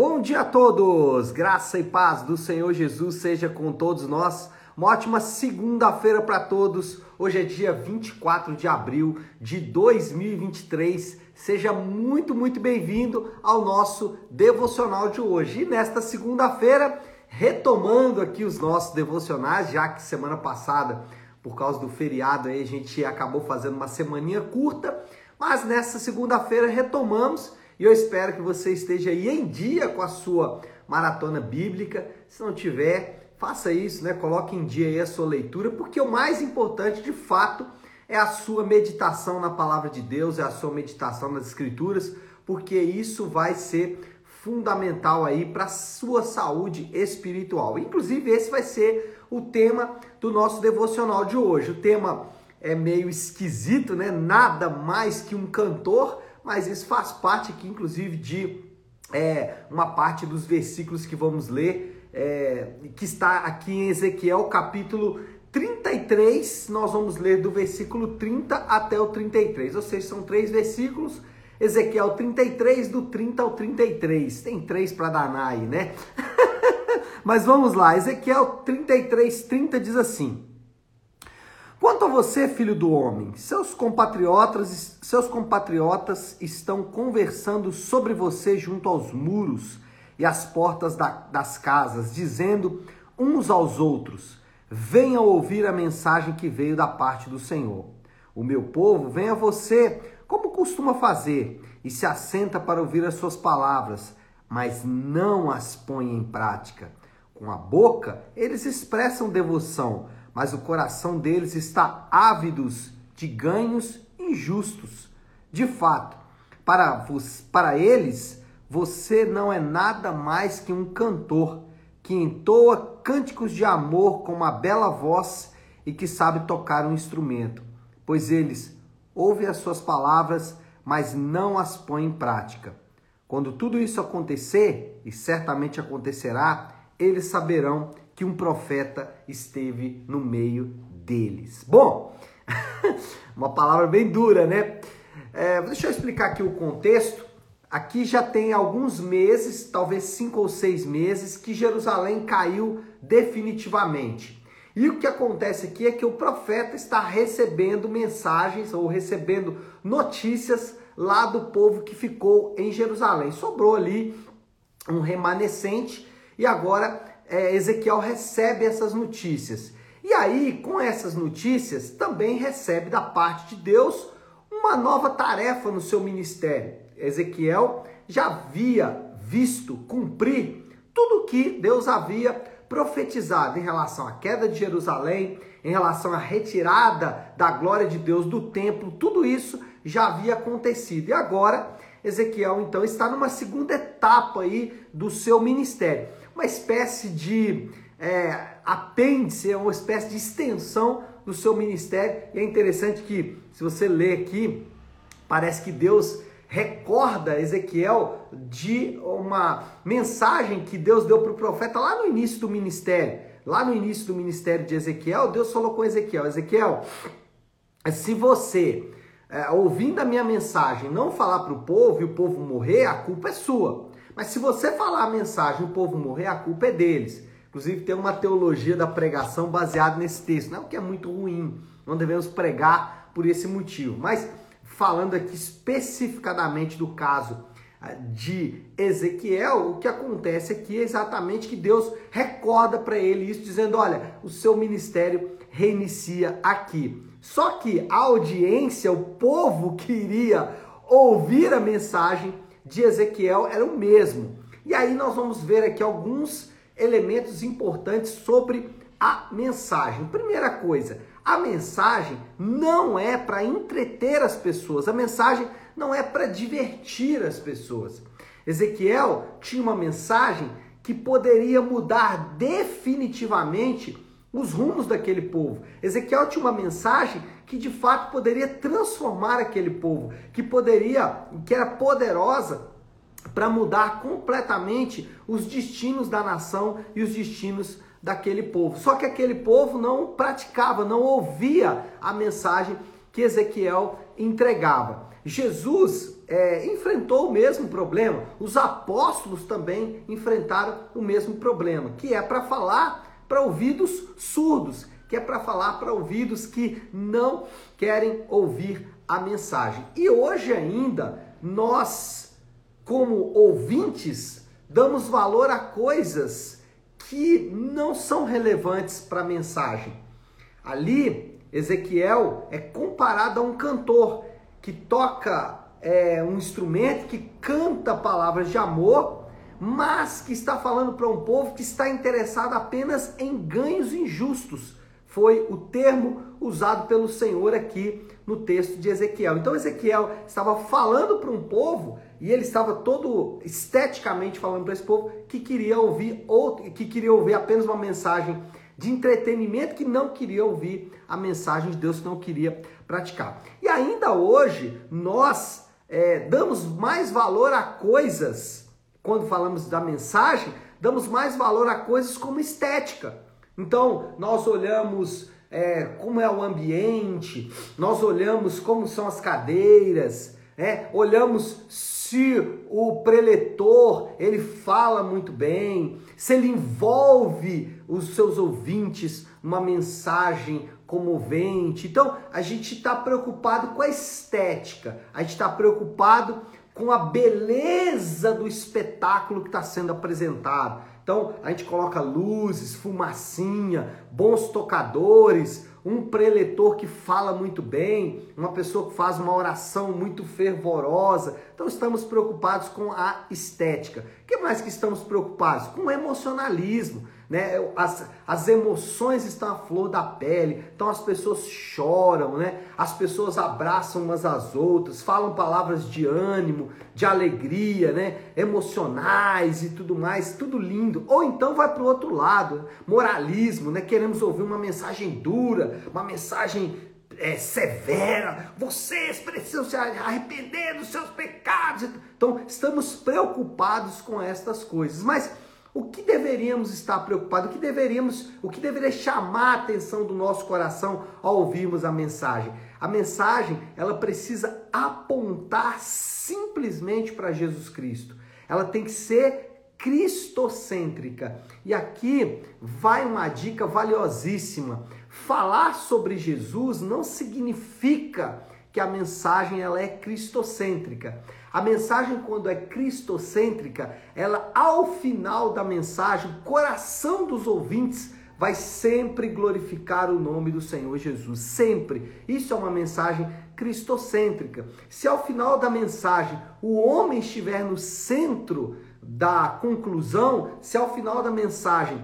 Bom dia a todos! Graça e paz do Senhor Jesus seja com todos nós. Uma ótima segunda-feira para todos. Hoje é dia 24 de abril de 2023. Seja muito, muito bem-vindo ao nosso devocional de hoje. E nesta segunda-feira, retomando aqui os nossos devocionais, já que semana passada, por causa do feriado aí, a gente acabou fazendo uma semaninha curta, mas nesta segunda-feira retomamos e eu espero que você esteja aí em dia com a sua maratona bíblica. Se não tiver, faça isso, né? Coloque em dia aí a sua leitura, porque o mais importante, de fato, é a sua meditação na palavra de Deus, é a sua meditação nas escrituras, porque isso vai ser fundamental aí para a sua saúde espiritual. Inclusive, esse vai ser o tema do nosso devocional de hoje. O tema é meio esquisito, né? Nada mais que um cantor mas isso faz parte aqui, inclusive, de é, uma parte dos versículos que vamos ler, é, que está aqui em Ezequiel, capítulo 33. Nós vamos ler do versículo 30 até o 33, ou seja, são três versículos. Ezequiel 33, do 30 ao 33. Tem três para danar aí, né? Mas vamos lá, Ezequiel 33, 30 diz assim. Quanto a você, filho do homem, seus compatriotas, seus compatriotas estão conversando sobre você junto aos muros e às portas da, das casas, dizendo uns aos outros: Venham ouvir a mensagem que veio da parte do Senhor. O meu povo vem a você, como costuma fazer, e se assenta para ouvir as suas palavras, mas não as põe em prática. Com a boca, eles expressam devoção mas o coração deles está ávidos de ganhos injustos. De fato, para, vos, para eles, você não é nada mais que um cantor que entoa cânticos de amor com uma bela voz e que sabe tocar um instrumento, pois eles ouvem as suas palavras, mas não as põem em prática. Quando tudo isso acontecer, e certamente acontecerá, eles saberão que um profeta esteve no meio deles. Bom, uma palavra bem dura, né? É, deixa eu explicar aqui o contexto. Aqui já tem alguns meses, talvez cinco ou seis meses, que Jerusalém caiu definitivamente. E o que acontece aqui é que o profeta está recebendo mensagens ou recebendo notícias lá do povo que ficou em Jerusalém. Sobrou ali um remanescente e agora é, Ezequiel recebe essas notícias. E aí, com essas notícias, também recebe da parte de Deus uma nova tarefa no seu ministério. Ezequiel já havia visto cumprir tudo o que Deus havia profetizado em relação à queda de Jerusalém, em relação à retirada da glória de Deus do templo, tudo isso já havia acontecido. E agora, Ezequiel então está numa segunda etapa aí do seu ministério uma espécie de é, apêndice, uma espécie de extensão do seu ministério. E é interessante que, se você ler aqui, parece que Deus recorda Ezequiel de uma mensagem que Deus deu para o profeta lá no início do ministério. Lá no início do ministério de Ezequiel, Deus falou com Ezequiel: Ezequiel, se você, é, ouvindo a minha mensagem, não falar para o povo e o povo morrer, a culpa é sua. Mas se você falar a mensagem o povo morrer, a culpa é deles. Inclusive tem uma teologia da pregação baseada nesse texto, não é o que é muito ruim. Não devemos pregar por esse motivo. Mas falando aqui especificadamente do caso ah, de Ezequiel, o que acontece aqui é exatamente que Deus recorda para ele isso, dizendo: olha, o seu ministério reinicia aqui. Só que a audiência, o povo queria ouvir a mensagem de Ezequiel era o mesmo. E aí nós vamos ver aqui alguns elementos importantes sobre a mensagem. Primeira coisa, a mensagem não é para entreter as pessoas, a mensagem não é para divertir as pessoas. Ezequiel tinha uma mensagem que poderia mudar definitivamente os rumos daquele povo. Ezequiel tinha uma mensagem que de fato poderia transformar aquele povo, que poderia, que era poderosa para mudar completamente os destinos da nação e os destinos daquele povo. Só que aquele povo não praticava, não ouvia a mensagem que Ezequiel entregava. Jesus é, enfrentou o mesmo problema, os apóstolos também enfrentaram o mesmo problema, que é para falar para ouvidos surdos, que é para falar para ouvidos que não querem ouvir a mensagem. E hoje ainda, nós, como ouvintes, damos valor a coisas que não são relevantes para a mensagem. Ali, Ezequiel é comparado a um cantor que toca é, um instrumento, que canta palavras de amor, mas que está falando para um povo que está interessado apenas em ganhos injustos. Foi o termo usado pelo Senhor aqui no texto de Ezequiel. Então Ezequiel estava falando para um povo e ele estava todo esteticamente falando para esse povo que queria ouvir ou que queria ouvir apenas uma mensagem de entretenimento que não queria ouvir a mensagem de Deus que não queria praticar. E ainda hoje nós é, damos mais valor a coisas quando falamos da mensagem, damos mais valor a coisas como estética. Então nós olhamos é, como é o ambiente, nós olhamos como são as cadeiras, é, olhamos se o preletor ele fala muito bem, se ele envolve os seus ouvintes numa mensagem comovente. Então a gente está preocupado com a estética, a gente está preocupado com a beleza do espetáculo que está sendo apresentado. Então a gente coloca luzes, fumacinha, bons tocadores, um preletor que fala muito bem, uma pessoa que faz uma oração muito fervorosa. Então estamos preocupados com a estética. O que mais que estamos preocupados? Com o emocionalismo né? As, as emoções estão à flor da pele, então as pessoas choram, né? As pessoas abraçam umas às outras, falam palavras de ânimo, de alegria, né? Emocionais e tudo mais, tudo lindo. Ou então vai para o outro lado, moralismo, né? Queremos ouvir uma mensagem dura, uma mensagem é, severa, vocês precisam se arrepender dos seus pecados. Então, estamos preocupados com estas coisas. Mas o que deveríamos estar preocupados? O que deveríamos, o que deveria chamar a atenção do nosso coração ao ouvirmos a mensagem? A mensagem, ela precisa apontar simplesmente para Jesus Cristo. Ela tem que ser cristocêntrica. E aqui vai uma dica valiosíssima. Falar sobre Jesus não significa que a mensagem ela é cristocêntrica. A mensagem quando é cristocêntrica, ela ao final da mensagem, o coração dos ouvintes vai sempre glorificar o nome do Senhor Jesus, sempre. Isso é uma mensagem cristocêntrica. Se ao final da mensagem o homem estiver no centro da conclusão, se ao final da mensagem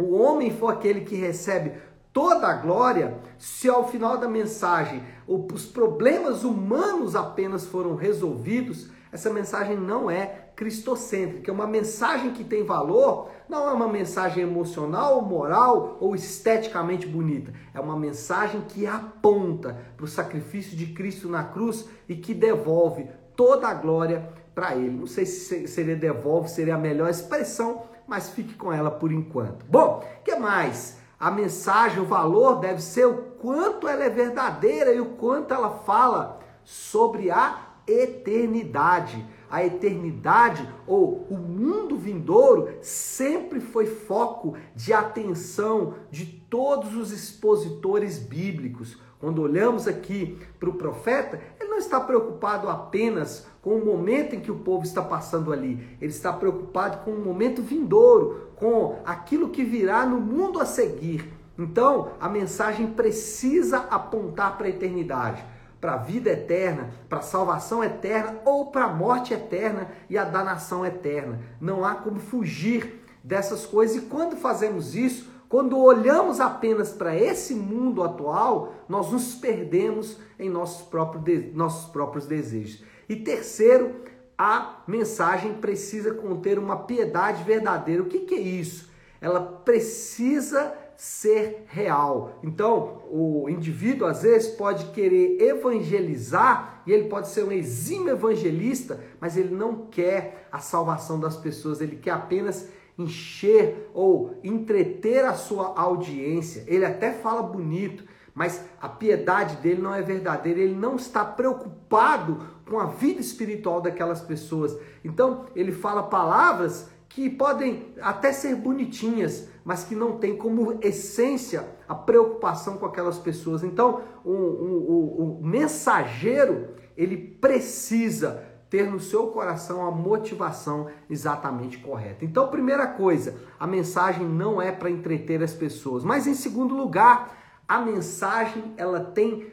o homem for aquele que recebe toda a glória, se ao final da mensagem os problemas humanos apenas foram resolvidos, essa mensagem não é cristocêntrica. É uma mensagem que tem valor, não é uma mensagem emocional, moral ou esteticamente bonita. É uma mensagem que aponta para o sacrifício de Cristo na cruz e que devolve toda a glória para Ele. Não sei se seria devolve, seria a melhor expressão, mas fique com ela por enquanto. Bom, que mais? A mensagem, o valor deve ser o quanto ela é verdadeira e o quanto ela fala sobre a eternidade. A eternidade ou o mundo vindouro sempre foi foco de atenção de todos os expositores bíblicos. Quando olhamos aqui para o profeta, não está preocupado apenas com o momento em que o povo está passando ali, ele está preocupado com o momento vindouro, com aquilo que virá no mundo a seguir. Então, a mensagem precisa apontar para a eternidade, para a vida eterna, para a salvação eterna ou para a morte eterna e a danação eterna. Não há como fugir dessas coisas e quando fazemos isso, quando olhamos apenas para esse mundo atual, nós nos perdemos em nossos próprios, nossos próprios desejos. E terceiro, a mensagem precisa conter uma piedade verdadeira. O que, que é isso? Ela precisa ser real. Então, o indivíduo às vezes pode querer evangelizar e ele pode ser um exímio evangelista, mas ele não quer a salvação das pessoas, ele quer apenas encher ou entreter a sua audiência. Ele até fala bonito, mas a piedade dele não é verdadeira, ele não está preocupado com a vida espiritual daquelas pessoas. Então, ele fala palavras que podem até ser bonitinhas, mas que não tem como essência a preocupação com aquelas pessoas. Então, o, o, o, o mensageiro, ele precisa ter no seu coração a motivação exatamente correta. Então, primeira coisa, a mensagem não é para entreter as pessoas, mas em segundo lugar, a mensagem ela tem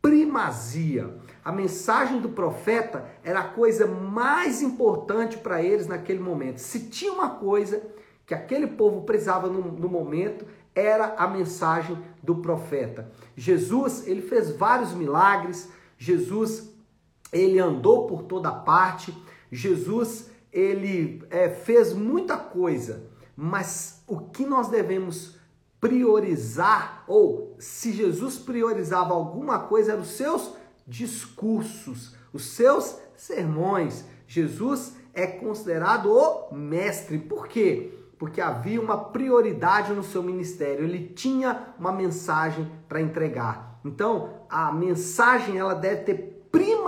primazia. A mensagem do profeta era a coisa mais importante para eles naquele momento. Se tinha uma coisa que aquele povo precisava no, no, momento, era a mensagem do profeta. Jesus, ele fez vários milagres, Jesus, ele andou por toda parte, Jesus, ele é, fez muita coisa, mas o que nós devemos priorizar, ou se Jesus priorizava alguma coisa, eram os seus discursos, os seus sermões. Jesus é considerado o mestre. Por quê? Porque havia uma prioridade no seu ministério. Ele tinha uma mensagem para entregar. Então, a mensagem ela deve ter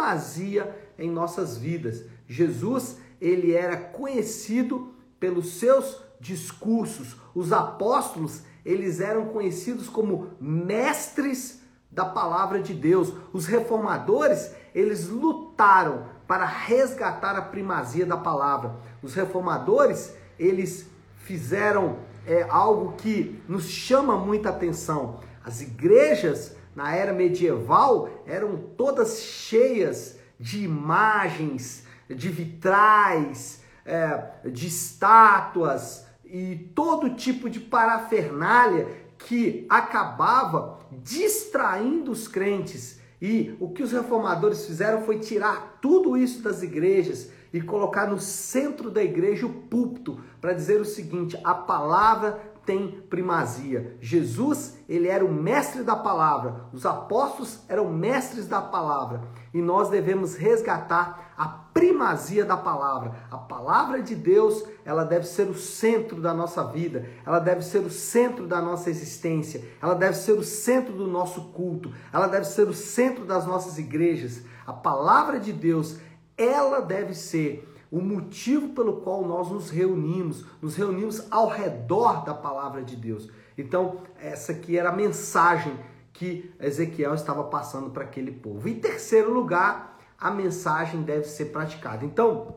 primazia em nossas vidas. Jesus, ele era conhecido pelos seus discursos. Os apóstolos, eles eram conhecidos como mestres da palavra de Deus. Os reformadores, eles lutaram para resgatar a primazia da palavra. Os reformadores, eles fizeram é, algo que nos chama muita atenção. As igrejas na era medieval eram todas cheias de imagens, de vitrais, é, de estátuas e todo tipo de parafernália que acabava distraindo os crentes. E o que os reformadores fizeram foi tirar tudo isso das igrejas e colocar no centro da igreja o púlpito para dizer o seguinte: a palavra tem primazia. Jesus, ele era o mestre da palavra, os apóstolos eram mestres da palavra, e nós devemos resgatar a primazia da palavra. A palavra de Deus, ela deve ser o centro da nossa vida, ela deve ser o centro da nossa existência, ela deve ser o centro do nosso culto, ela deve ser o centro das nossas igrejas. A palavra de Deus, ela deve ser o motivo pelo qual nós nos reunimos, nos reunimos ao redor da palavra de Deus. Então, essa aqui era a mensagem que Ezequiel estava passando para aquele povo. Em terceiro lugar, a mensagem deve ser praticada. Então,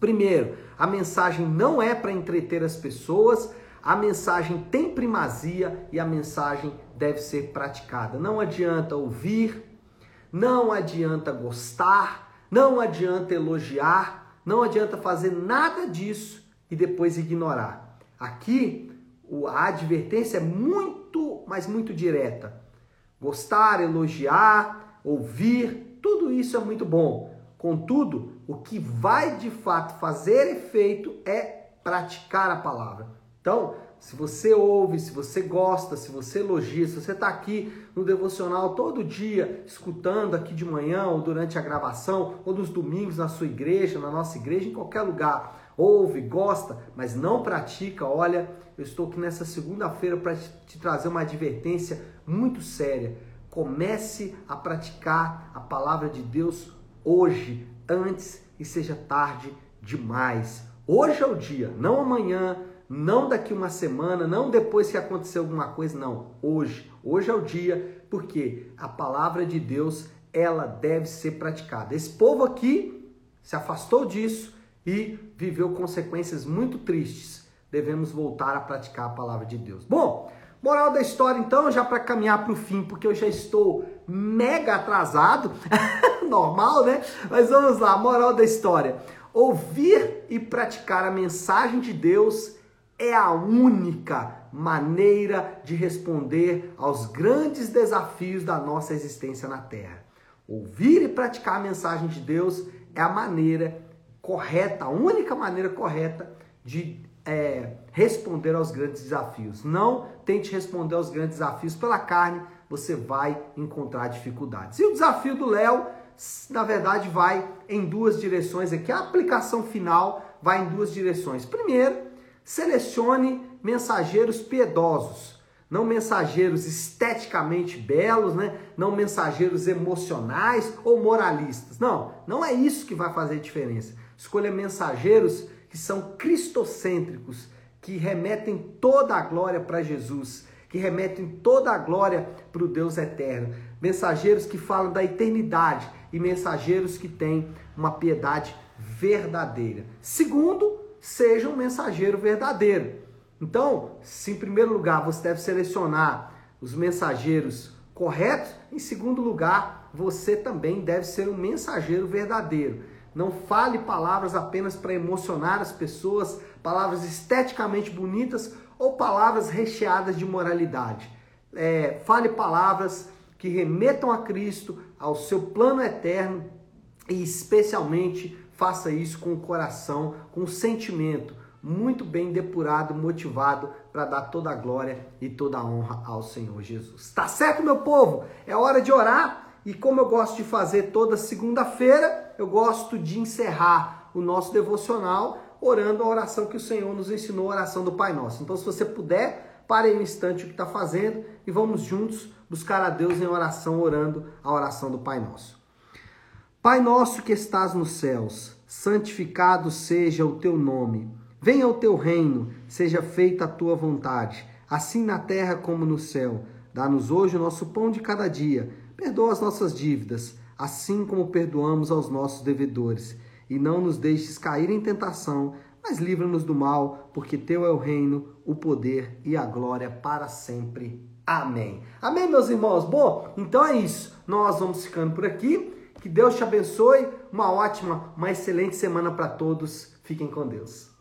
primeiro, a mensagem não é para entreter as pessoas, a mensagem tem primazia e a mensagem deve ser praticada. Não adianta ouvir, não adianta gostar, não adianta elogiar, não adianta fazer nada disso e depois ignorar. Aqui, a advertência é muito, mas muito direta. Gostar, elogiar, ouvir, tudo isso é muito bom. Contudo, o que vai de fato fazer efeito é praticar a palavra. Então, se você ouve, se você gosta, se você elogia, se você está aqui no devocional todo dia, escutando aqui de manhã ou durante a gravação, ou nos domingos na sua igreja, na nossa igreja, em qualquer lugar, ouve, gosta, mas não pratica, olha, eu estou aqui nessa segunda-feira para te trazer uma advertência muito séria. Comece a praticar a palavra de Deus hoje, antes e seja tarde demais. Hoje é o dia, não amanhã não daqui uma semana, não depois que acontecer alguma coisa, não. Hoje, hoje é o dia, porque a palavra de Deus, ela deve ser praticada. Esse povo aqui se afastou disso e viveu consequências muito tristes. Devemos voltar a praticar a palavra de Deus. Bom, moral da história então, já para caminhar para o fim, porque eu já estou mega atrasado, normal, né? Mas vamos lá, moral da história. Ouvir e praticar a mensagem de Deus é a única maneira de responder aos grandes desafios da nossa existência na Terra. Ouvir e praticar a mensagem de Deus é a maneira correta, a única maneira correta de é, responder aos grandes desafios. Não tente responder aos grandes desafios pela carne, você vai encontrar dificuldades. E o desafio do Léo, na verdade, vai em duas direções aqui. A aplicação final vai em duas direções. Primeiro, selecione mensageiros piedosos. não mensageiros esteticamente belos, né? não mensageiros emocionais ou moralistas. Não, não é isso que vai fazer diferença. Escolha mensageiros que são cristocêntricos, que remetem toda a glória para Jesus, que remetem toda a glória para o Deus eterno. Mensageiros que falam da eternidade e mensageiros que têm uma piedade verdadeira. Segundo, seja um mensageiro verdadeiro. Então, se em primeiro lugar você deve selecionar os mensageiros corretos, em segundo lugar, você também deve ser um mensageiro verdadeiro. Não fale palavras apenas para emocionar as pessoas, palavras esteticamente bonitas ou palavras recheadas de moralidade. É, fale palavras que remetam a Cristo, ao seu plano eterno e especialmente faça isso com o coração, com o sentimento muito bem depurado, motivado para dar toda a glória e toda a honra ao Senhor Jesus. Tá certo, meu povo? É hora de orar e como eu gosto de fazer toda segunda-feira, eu gosto de encerrar o nosso devocional orando a oração que o Senhor nos ensinou, a oração do Pai Nosso. Então, se você puder, pare aí um instante o que está fazendo e vamos juntos buscar a Deus em oração, orando a oração do Pai Nosso. Pai nosso que estás nos céus, santificado seja o teu nome. Venha o teu reino, seja feita a tua vontade, assim na terra como no céu. Dá-nos hoje o nosso pão de cada dia. Perdoa as nossas dívidas, assim como perdoamos aos nossos devedores. E não nos deixes cair em tentação, mas livra-nos do mal, porque teu é o reino, o poder e a glória para sempre. Amém. Amém, meus irmãos? Bom, então é isso. Nós vamos ficando por aqui. Que Deus te abençoe. Uma ótima, uma excelente semana para todos. Fiquem com Deus.